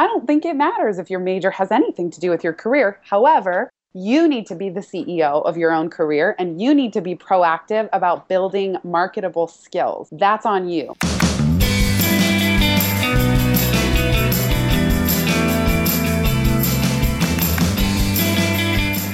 I don't think it matters if your major has anything to do with your career. However, you need to be the CEO of your own career and you need to be proactive about building marketable skills. That's on you.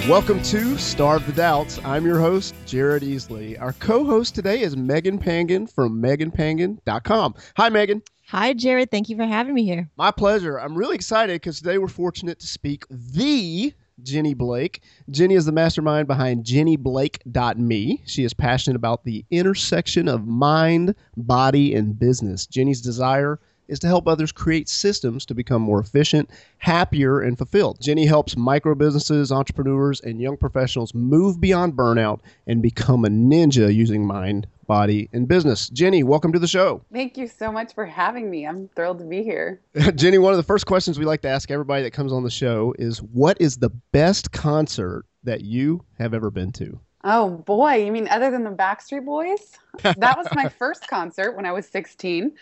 Welcome to Starve the Doubts. I'm your host, Jared Easley. Our co host today is Megan Pangan from meganpangan.com. Hi, Megan. Hi, Jared. Thank you for having me here. My pleasure. I'm really excited because today we're fortunate to speak the Jenny Blake. Jenny is the mastermind behind jennyblake.me. She is passionate about the intersection of mind, body, and business. Jenny's desire is to help others create systems to become more efficient, happier, and fulfilled. Jenny helps micro businesses, entrepreneurs, and young professionals move beyond burnout and become a ninja using mind, body, and business. Jenny, welcome to the show. Thank you so much for having me. I'm thrilled to be here. Jenny, one of the first questions we like to ask everybody that comes on the show is what is the best concert that you have ever been to? Oh boy, you mean other than the Backstreet Boys? That was my first concert when I was 16,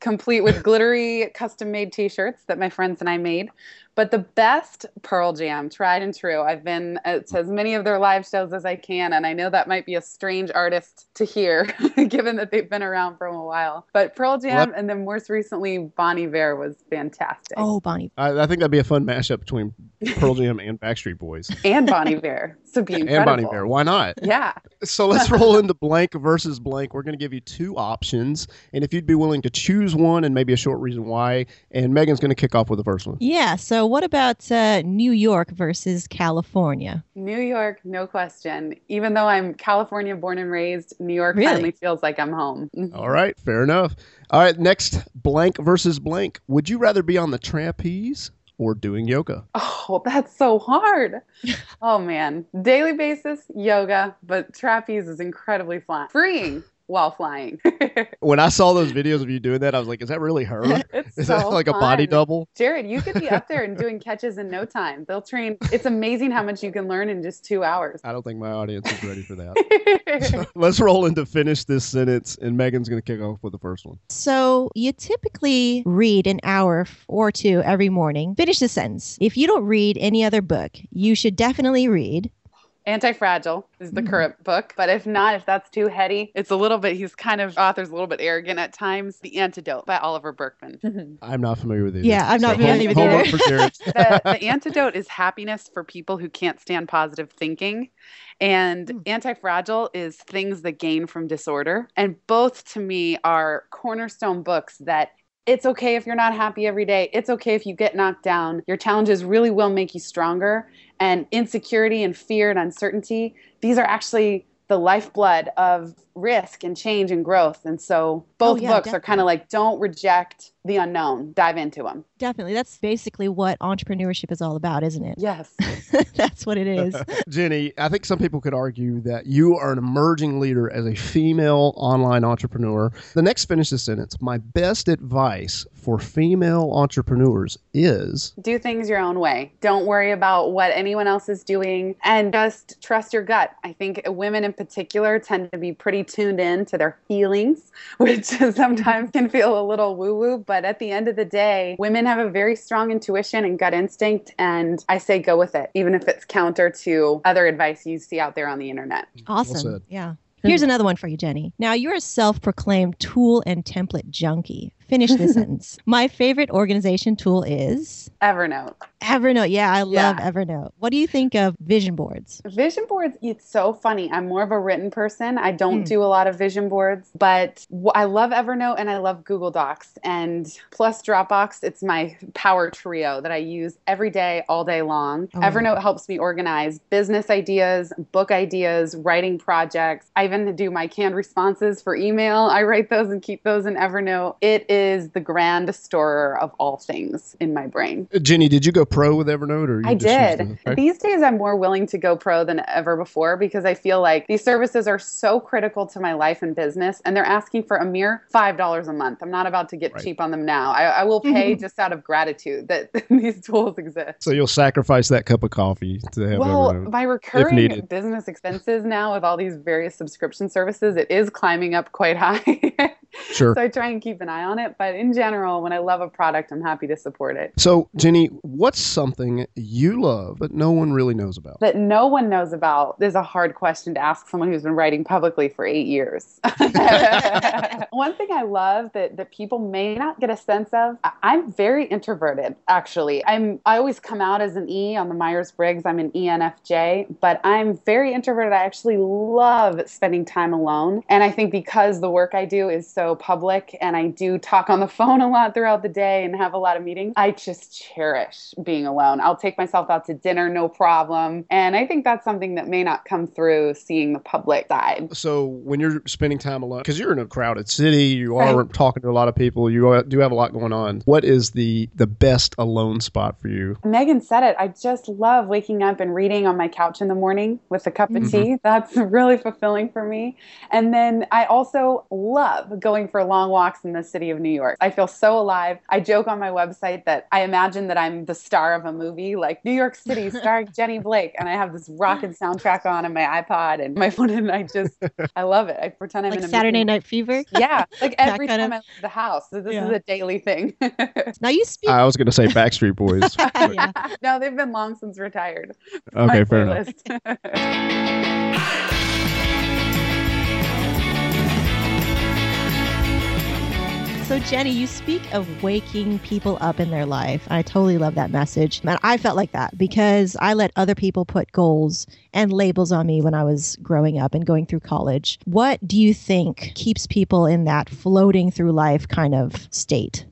complete with glittery custom made t shirts that my friends and I made. But the best Pearl Jam, tried and true. I've been to as many of their live shows as I can, and I know that might be a strange artist to hear, given that they've been around for a while. But Pearl Jam, what? and then most recently Bon Iver was fantastic. Oh, Bonnie! I, I think that'd be a fun mashup between Pearl Jam and Backstreet Boys and Bon Iver. So be incredible. and Bon Iver. Why not? Yeah. So let's roll into blank versus blank. We're going to give you two options, and if you'd be willing to choose one and maybe a short reason why, and Megan's going to kick off with the first one. Yeah. So what about uh, New York versus California? New York, no question. Even though I'm California born and raised, New York really? finally feels like I'm home. All right, fair enough. All right, next blank versus blank. Would you rather be on the trapeze or doing yoga? Oh, that's so hard. oh man, daily basis yoga, but trapeze is incredibly fun, freeing while flying. when I saw those videos of you doing that, I was like, "Is that really her? It's is so that like fun. a body double?" Jared, you could be up there and doing catches in no time. They'll train. It's amazing how much you can learn in just two hours. I don't think my audience is ready for that. Let's roll into finish this sentence, and Megan's going to kick off with the first one. So you typically read an hour or two every morning. Finish the sentence. If you don't read any other book, you should definitely read Anti-Fragile is the current book, but if not, if that's too heady, it's a little bit. He's kind of author's a little bit arrogant at times. The Antidote by Oliver Burkeman. I'm not familiar with it. Yeah, I'm not so familiar with hold, it. hold for Jared. the, the antidote is happiness for people who can't stand positive thinking. And Hmm. anti-fragile is things that gain from disorder. And both to me are cornerstone books that it's okay if you're not happy every day. It's okay if you get knocked down. Your challenges really will make you stronger. And insecurity and fear and uncertainty, these are actually the lifeblood of risk and change and growth. And so oh, both Oh, yeah, books are kind of like don't reject the unknown, dive into them. Definitely. That's basically what entrepreneurship is all about, isn't it? Yes. That's what it is. Jenny, I think some people could argue that you are an emerging leader as a female online entrepreneur. The next finish the sentence. My best advice for female entrepreneurs is do things your own way. Don't worry about what anyone else is doing and just trust your gut. I think women in particular tend to be pretty tuned in to their feelings, which sometimes can feel a little woo woo. But at the end of the day, women have a very strong intuition and gut instinct. And I say go with it, even if it's counter to other advice you see out there on the internet. Awesome. said. yeah. Here's another one for you, Jenny. Now, you're a self proclaimed tool and template junkie. Finish this sentence. My favorite organization tool is Evernote. Evernote. Yeah, I love Yeah. Evernote. What do you think of vision boards? Vision boards, it's so funny. I'm more of a written person. I don't Mm. do a lot of vision boards, but I love Evernote and I love Google Docs and plus Dropbox. It's my power trio that I use every day, all day long. Oh. Evernote helps me organize business ideas, book ideas, writing projects. I even do my canned responses for email. I write those and keep those in Evernote. It is the grand storer of all things in my brain. Jenny, did you go pro with Evernote or you I did. the- okay. These days, I'm more willing to go pro than ever before because I feel like these services are so critical to my life and business, and they're asking for a mere five dollars a month. I'm not about to get Right. cheap on them now. I, I will pay just out of gratitude that these tools exist. So you'll sacrifice that cup of coffee to have Well, Evernote. my recurring needed. business expenses now with all these various subscription services, it is climbing up quite high. Sure. So I try and keep an eye on it. But in general, when I love a product, I'm happy to support it. So, Jenny, what's something you love but no one really knows about? That no one knows about is a hard question to ask someone who's been writing publicly for eight years. One thing I love that, that people may not get a sense of, I'm very introverted, actually. I'm I always come out as an E on the Myers-Briggs. I'm an ENFJ, but I'm very introverted. I actually love spending time alone. And I think because the work I do is so public and I do talk on the phone a lot throughout the day and have a lot of meetings, I just cherish being alone. I'll take myself out to dinner, no problem. And I think that's something that may not come through seeing the public side. So, when you're spending time alone, because you're in a crowded city, you are Right. talking to a lot of people, you do have a lot going on. What is the the best alone spot for you? Megan said it. I just love waking up and reading on my couch in the morning with a cup of mm-hmm. tea. That's really fulfilling for me. And then I also love going for long walks in the city of New York. I feel so alive. I joke on my website that I imagine that I'm the star of a movie like New York City starring Jenny Blake and I have this rockin' soundtrack on and my iPod and my phone and I just I love it. I pretend I'm like in a Saturday movie. Night Fever. Yeah, like every time of- I leave the house. So this Yeah. is a daily thing. Now you speak. I was going to say Backstreet Boys. but- yeah. no, they've been long since retired. okay, My fair enough. So, Jenny, you speak of waking people up in their life. I totally love that message. And I felt like that because I let other people put goals and labels on me when I was growing up and going through college. What do you think keeps people in that floating through life kind of state?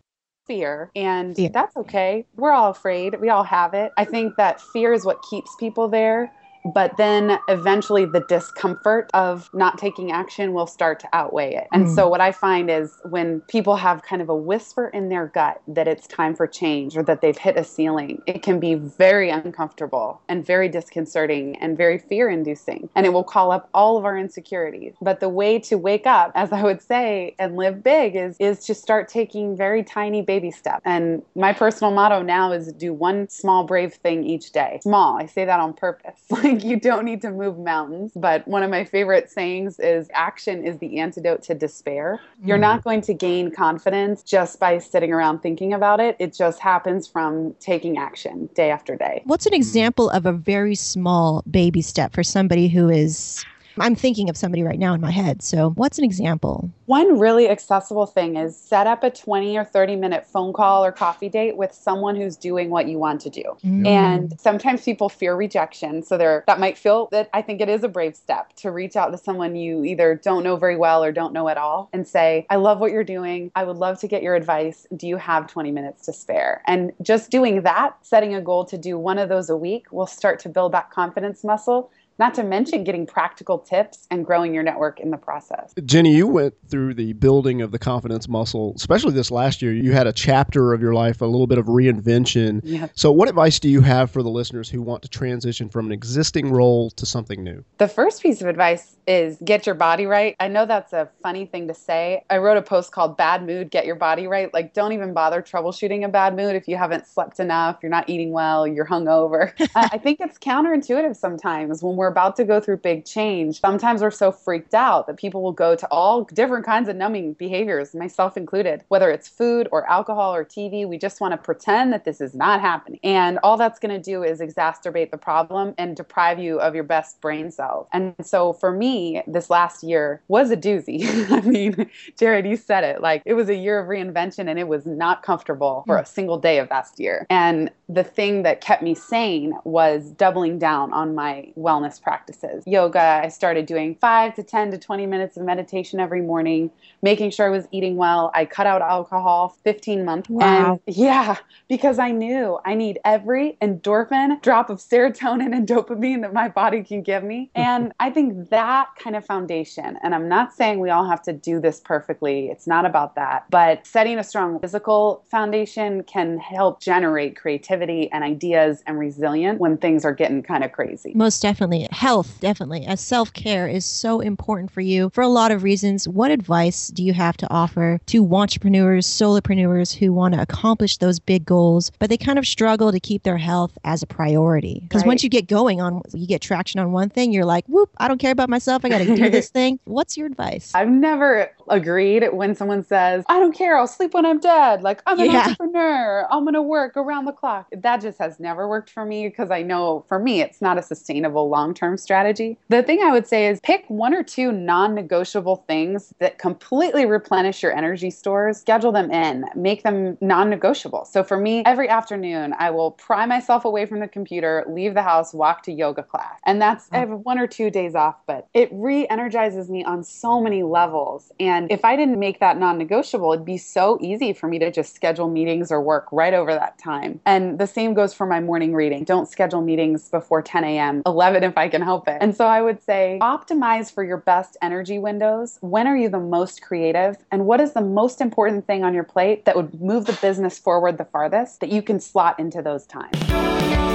fear and Fear. that's okay we're all afraid we all have it i think that fear is what keeps people there but then eventually the discomfort of not taking action will start to outweigh it. And Mm. so, what I find is when people have kind of a whisper in their gut that it's time for change or that they've hit a ceiling, it can be very uncomfortable and very disconcerting and very fear inducing. And it will call up all of our insecurities. But the way to wake up, as I would say, and live big is, is to start taking very tiny baby steps. And my personal motto now is do one small, brave thing each day. Small, I say that on purpose. Like you don't need to move mountains. But one of my favorite sayings is action is the antidote to despair. You're hmm. not going to gain confidence just by sitting around thinking about it. It just happens from taking action day after day. What's an hmm. example of a very small baby step for somebody who is? I'm thinking of somebody right now in my head. So, what's an example? One really accessible thing is set up a 20 or 30 minute phone call or coffee date with someone who's doing what you want to do. Mm. And sometimes people fear rejection. So there that might feel that I think it is a brave step to reach out to someone you either don't know very well or don't know at all and say, I love what you're doing. I would love to get your advice. Do you have 20 minutes to spare? And just doing that, setting a goal to do one of those a week will start to build that confidence muscle. Not to mention getting practical tips and growing your network in the process. Jenny, you went through the building of the confidence muscle, especially this last year. You had a chapter of your life, a little bit of reinvention. Yeah. So, what advice do you have for the listeners who want to transition from an existing role to something new? The first piece of advice is get your body right. I know that's a funny thing to say. I wrote a post called Bad Mood, Get Your Body Right. Like, don't even bother troubleshooting a bad mood if you haven't slept enough, you're not eating well, you're hungover. I I think it's counterintuitive sometimes when we're about to go through big change. Sometimes we're so freaked out that people will go to all different kinds of numbing behaviors, myself included, whether it's food or alcohol or TV. We just want to pretend that this is not happening. And all that's going to do is exacerbate the problem and deprive you of your best brain cells. And so for me, this last year was a doozy. I mean, Jared, you said it. Like it was a year of reinvention and it was not comfortable for a single day of last year. And the thing that kept me sane was doubling down on my wellness practices. Yoga, I started doing five to 10 to 20 minutes of meditation every morning, making sure I was eating well. I cut out alcohol 15 months. Wow. And yeah, because I knew I need every endorphin drop of serotonin and dopamine that my body can give me. And I think that kind of foundation, and I'm not saying we all have to do this perfectly, it's not about that, but setting a strong physical foundation can help generate creativity and ideas and resilience when things are getting kind of crazy. Most definitely. Definitely health, definitely as self care is so important for you for a lot of reasons. What advice do you have to offer to entrepreneurs, solopreneurs who want to accomplish those big goals, but they kind of struggle to keep their health as a priority? Because Right. once you get going on, you get traction on one thing, you're like, whoop, I don't care about myself. I got to do this thing. What's your advice? I've never agreed when someone says, I don't care, I'll sleep when I'm dead. Like, I'm an Yeah. entrepreneur, I'm going to work around the clock. That just has never worked for me because I know for me, it's not a sustainable long term strategy. The thing I would say is pick one or two non negotiable things that completely replenish your energy stores, schedule them in, make them non negotiable. So for me, every afternoon, I will pry myself away from the computer, leave the house, walk to yoga class. And that's, mm. I have one or two days off, but it re energizes me on so many levels. And if I didn't make that non negotiable, it'd be so easy for me to just schedule meetings or work right over that time. And the same goes for my morning reading. Don't schedule meetings before 10 a.m., 11 if I can help it. And so I would say optimize for your best energy windows. When are you the most creative? And what is the most important thing on your plate that would move the business forward the farthest that you can slot into those times?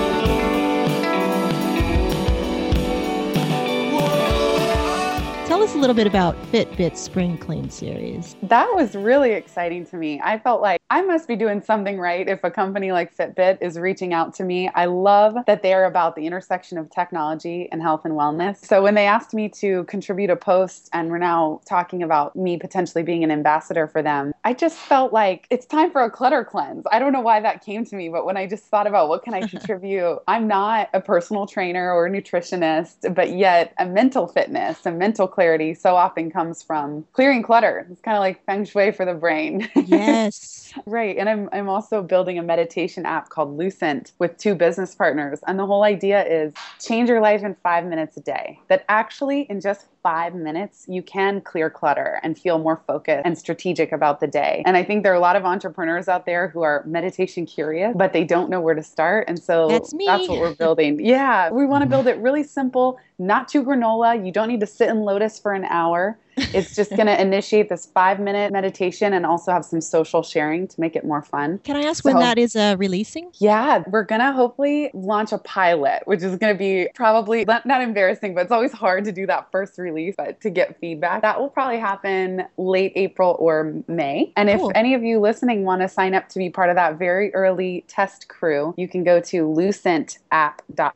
A little bit about Fitbit Spring Clean series. That was really exciting to me. I felt like I must be doing something right if a company like Fitbit is reaching out to me. I love that they're about the intersection of technology and health and wellness. So when they asked me to contribute a post and we're now talking about me potentially being an ambassador for them, I just felt like it's time for a clutter cleanse. I don't know why that came to me, but when I just thought about what can I contribute, I'm not a personal trainer or a nutritionist, but yet a mental fitness a mental clarity so often comes from clearing clutter. It's kind of like feng shui for the brain. Yes. Right. And I'm, I'm also building a meditation app called Lucent with two business partners. And the whole idea is change your life in five minutes a day. That actually, in just five minutes, you can clear clutter and feel more focused and strategic about the day. And I think there are a lot of entrepreneurs out there who are meditation curious, but they don't know where to start. And so That's me. that's what we're building. Yeah. We want to mm-hmm. build it really simple, not too granola. You don't need to sit in lotus for an hour. It's just going to initiate this five minute meditation and also have some social sharing to make it more fun. Can I ask when that is uh, releasing? Yeah, we're going to hopefully launch a pilot, which is going to be probably not, not embarrassing, but it's always hard to do that first release, but to get feedback. That will probably happen late April or May. And if any of you listening want to sign up to be part of that very early test crew, you can go to lucentapp.com,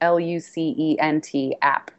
L U C E N T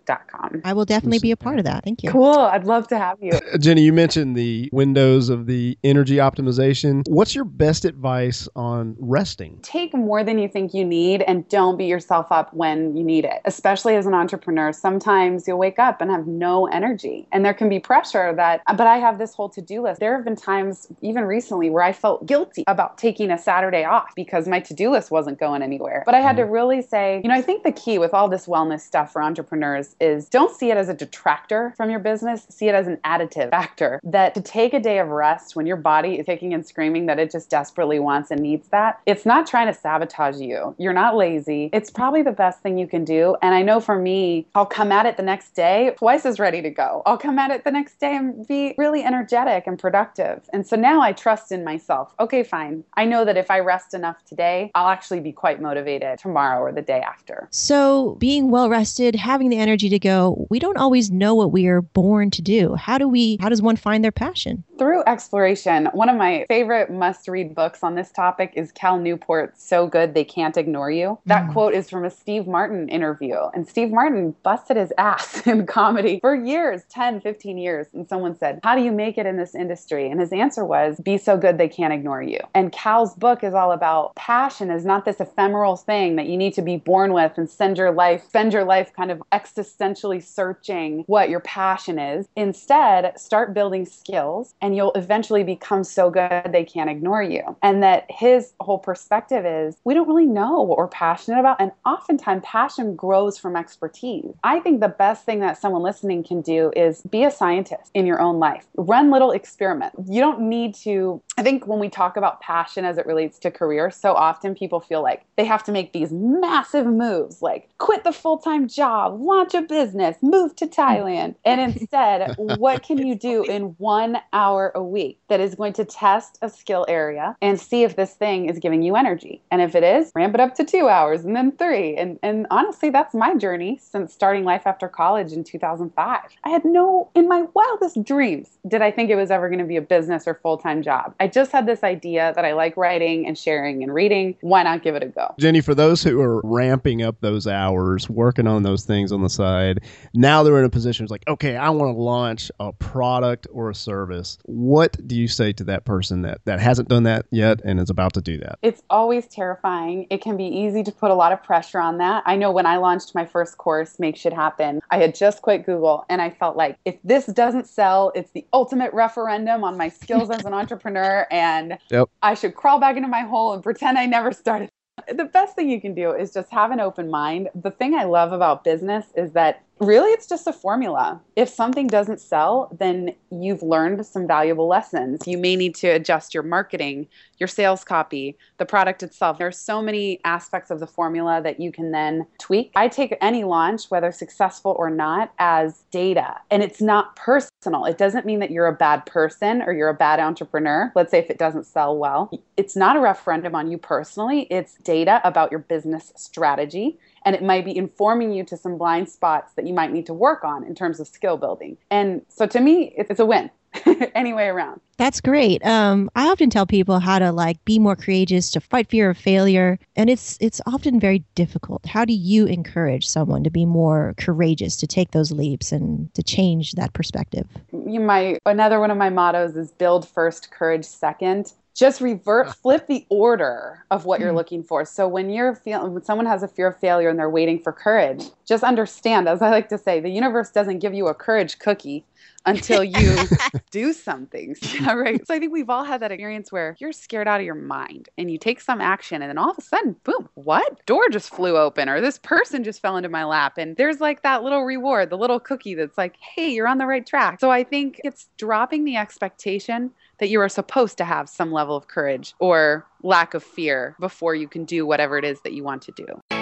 app.com. I will definitely be a part of that. Thank you. Cool. I'd love to have you. Uh, Jenny, you mentioned the windows of the energy optimization. What's your best advice on resting? take more than you think you need and don't beat yourself up when you need it. Especially as an entrepreneur, sometimes you'll wake up and have no energy. And there can be pressure that, but I have this whole to do list. There have been times, even recently, where I felt guilty about taking a Saturday off because my to do list wasn't going anywhere. But I had to really say, you know, I think the key with all this wellness stuff for entrepreneurs is don't see it as a detractor from your business, see it as an additive factor. That to take a day of rest when your body is kicking and screaming that it just desperately wants and needs that, it's not trying to sabotage you. You're not lazy. It's probably the best thing you can do. And I know for me, I'll come at it the next day twice as ready to go. I'll come at it the next day and be really energetic and productive. And so now I trust in myself. Okay, fine. I know that if I rest enough today, I'll actually be quite motivated tomorrow or the day after. So, being well rested, having the energy to go, we don't always know what we are born to do. How do we how does one find their passion? Through exploration, one of my favorite must read books on this topic is Cal Newport's So Good They Can't Ignore You. That Mm. quote is from a Steve Martin interview. And Steve Martin busted his ass in comedy for years 10, 15 years. And someone said, How do you make it in this industry? And his answer was, Be so good they can't ignore you. And Cal's book is all about passion is not this ephemeral thing that you need to be born with and send your life, spend your life kind of existentially searching what your passion is. Instead, start building skills and you'll eventually become so good they can't ignore you. And that his whole perspective is we don't really know what we're passionate about. And oftentimes, passion grows from expertise. I think the best thing that someone listening can do is be a scientist in your own life, run little experiments. You don't need to, I think when we talk about passion as it relates to career, so often people feel like they have to make these massive moves like quit the full time job, launch a business, move to hmm. Thailand. And instead, what can you do in one hour a week that is going to test a skill area and see if this thing is giving you energy? And if it is, ramp it up to two hours and then three. And, and honestly, that's my journey since starting life after college in 2005. I had no, in my wildest dreams, did I think it was ever going to be a business or full time job. I just had this idea that I like writing and sharing and reading. Why not give it a go? Jenny, for those who are ramping up those hours, working on those things on the side, now they're in a position it's like, okay, I want to launch a product or a service. What do you say to that person that, that hasn't done that yet and is about to do that? It's always terrifying. It can be easy to put a lot of pressure on that. I know when I launched my first course, Make Shit Happen, I had just quit Google and I felt like if this doesn't sell, it's the ultimate referendum on my skills as an entrepreneur and yep. I should crawl back into my hole and pretend I never started the best thing you can do is just have an open mind. The thing I love about business is that really it's just a formula. If something doesn't sell, then you've learned some valuable lessons. You may need to adjust your marketing, your sales copy, the product itself. There's so many aspects of the formula that you can then tweak. I take any launch, whether successful or not, as data. And it's not personal. It doesn't mean that you're a bad person or you're a bad entrepreneur. Let's say if it doesn't sell well. It's not a referendum on you personally. It's data about your business strategy and it might be informing you to some blind spots that you might need to work on in terms of skill building. And so to me, it's a win. any way around. That's great. Um, I often tell people how to like be more courageous, to fight fear of failure, and it's it's often very difficult. How do you encourage someone to be more courageous, to take those leaps, and to change that perspective? You might another one of my mottos is build first, courage second just revert flip the order of what you're hmm. looking for. So when you're feeling when someone has a fear of failure and they're waiting for courage just understand as i like to say the universe doesn't give you a courage cookie until you do something. Yeah, right? So i think we've all had that experience where you're scared out of your mind and you take some action and then all of a sudden boom what? Door just flew open or this person just fell into my lap. And there's like that little reward the little cookie that's like hey you're on the right track. So i think it's dropping the expectation that you are supposed to have some level of courage or lack of fear before you can do whatever it is that you want to do.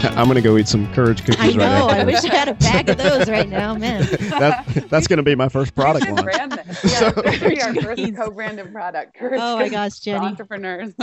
I'm gonna go eat some courage cookies I know, right I wish I had a bag of those right now, man. that, that's gonna be my first product line. Brand Yeah, our first co-branded product. Courage oh my gosh, Jenny. entrepreneurs.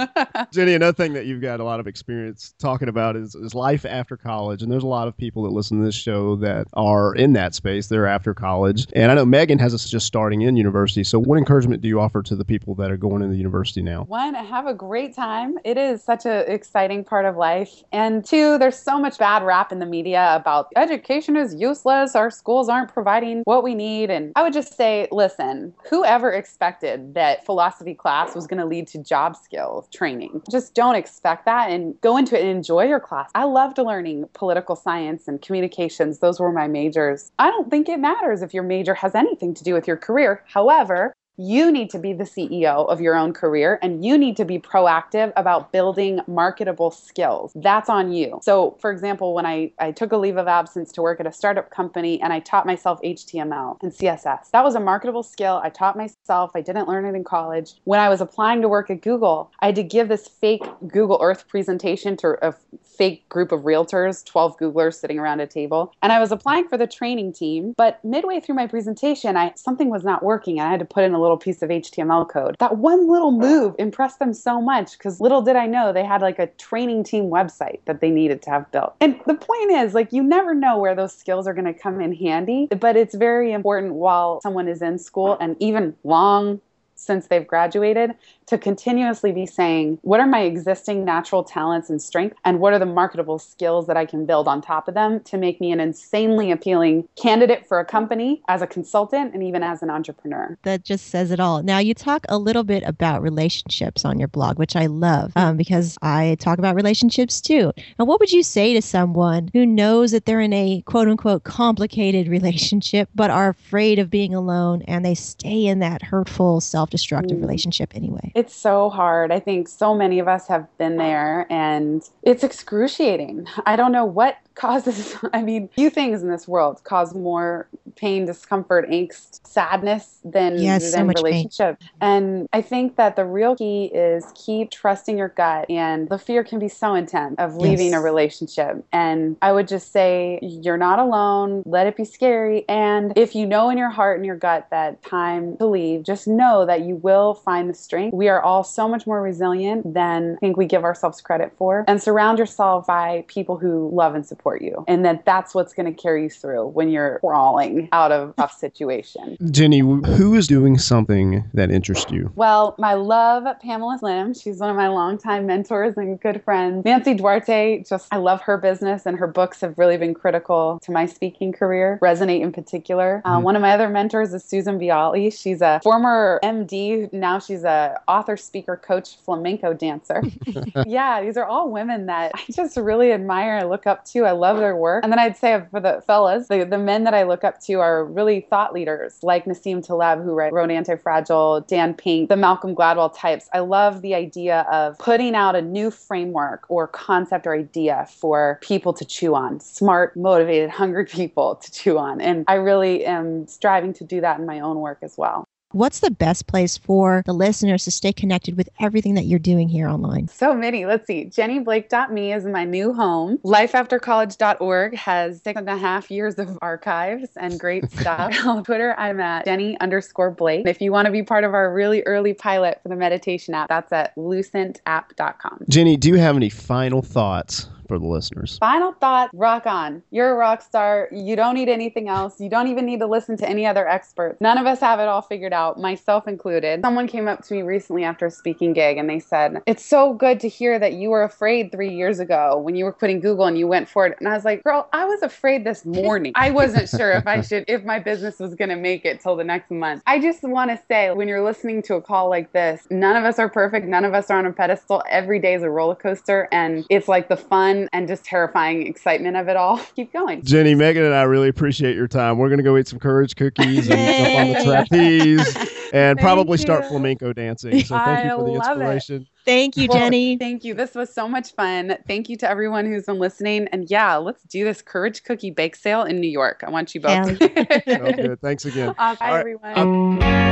Jenny, another thing that you've got a lot of experience talking about is, is life after college, and there's a lot of people that listen to this show that are in that space. They're after college, and I know Megan has us just starting in university. So, what encouragement do you offer to the people that are going into university now? One, have a great time. It is such an exciting part of life, and two, there's so much bad rap in the media about education is useless, our schools aren't providing what we need. And I would just say, listen, whoever expected that philosophy class was going to lead to job skills training? Just don't expect that and go into it and enjoy your class. I loved learning political science and communications, those were my majors. I don't think it matters if your major has anything to do with your career. However, you need to be the CEO of your own career and you need to be proactive about building marketable skills. That's on you. So, for example, when I, I took a leave of absence to work at a startup company and I taught myself HTML and CSS, that was a marketable skill. I taught myself, I didn't learn it in college. When I was applying to work at Google, I had to give this fake Google Earth presentation to a fake group of realtors, 12 Googlers sitting around a table. And I was applying for the training team, but midway through my presentation, I something was not working and I had to put in a little piece of HTML code. That one little move impressed them so much because little did I know they had like a training team website that they needed to have built. And the point is, like, you never know where those skills are going to come in handy, but it's very important while someone is in school and even long since they've graduated to continuously be saying, what are my existing natural talents and strengths, and what are the marketable skills that I can build on top of them to make me an insanely appealing candidate for a company as a consultant and even as an entrepreneur? That just says it all. Now, you talk a little bit about relationships on your blog, which I love um, because I talk about relationships too. And what would you say to someone who knows that they're in a quote unquote complicated relationship, but are afraid of being alone and they stay in that hurtful, self destructive mm. relationship anyway? It's so hard. I think so many of us have been there and it's excruciating. I don't know what causes, I mean, few things in this world cause more pain, discomfort, angst, sadness than, Yes, so much pain. relationship. And I think that the real key is keep trusting your gut. And the fear can be so intense of leaving Yes. a relationship. And I would just say, you're not alone. Let it be scary. And if you know in your heart and your gut that time to leave, just know that you will find the strength. We are all so much more resilient than I think we give ourselves credit for. And surround yourself by people who love and support you. And that that's what's going to carry you through when you're crawling out of a tough situation. Jenny, who is doing something that interests you? Well, my love Pamela Slim. She's one of my longtime mentors and good friends. Nancy Duarte, just I love her business and her books have really been critical to my speaking career. Resonate in particular. Uh, Mhm. one of my other mentors is Susan Biali. She's a former MD. Now she's a author, speaker, coach, flamenco dancer. yeah, these are all women that I just really admire. I look up to. I love their work. And then I'd say for the fellas, the, the men that I look up to are really thought leaders like Nassim Taleb, who wrote, wrote Anti-Fragile, Dan Pink, the Malcolm Gladwell types. I love the idea of putting out a new framework or concept or idea for people to chew on. Smart, motivated, hungry people to chew on. And I really am striving to do that in my own work as well. What's the best place for the listeners to stay connected with everything that you're doing here online? So many. Let's see. JennyBlake.me is my new home. LifeAfterCollege.org has six and a half years of archives and great stuff. On Twitter, I'm at Jenny underscore Blake. If you want to be part of our really early pilot for the meditation app, that's at lucentapp.com. Jenny, do you have any final thoughts for the listeners? Final thought rock on. You're a rock star. You don't need anything else. You don't even need to listen to any other experts. None of us have it all figured out, myself included. Someone came up to me recently after a speaking gig and they said, It's so good to hear that you were afraid three years ago when you were quitting Google and you went for it. And I was like, Girl, I was afraid this morning. I wasn't sure if I should, if my business was going to make it till the next month. I just want to say, when you're listening to a call like this, none of us are perfect. None of us are on a pedestal. Every day is a roller coaster. And it's like the fun and just terrifying excitement of it all. Keep going. Jenny, Megan, and I really appreciate your time. We're going to go eat some courage cookies and jump on the trapeze and Thank probably start flamenco dancing. So thank you for the love it. inspiration. Thank you, Well, Jenny. Thank you. This was so much fun. Thank you to everyone who's been listening. And yeah, let's do this Courage Cookie Bake Sale in New York. I want you both. So good. Thanks again. Awesome. Bye, All right. everyone. Be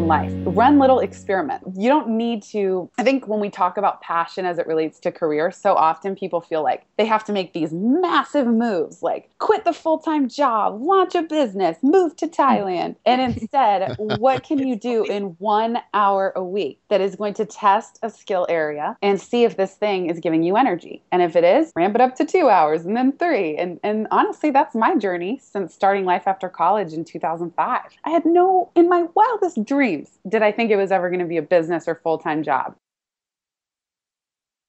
own life. Run little experiments. You don't need to. I think when we talk about passion as it relates to career, so often people feel like they have to make these massive moves, like quit the full time job, launch a business, move to Thailand. And instead, what can you do in one hour a week that is going to test a skill area and see if this thing is giving you energy? And if it is, ramp it up to two hours and then three. And, and honestly, that's my journey since starting life after college in 2005. I had no, in my wildest dreams, did I think it was ever going to be a business or full time job.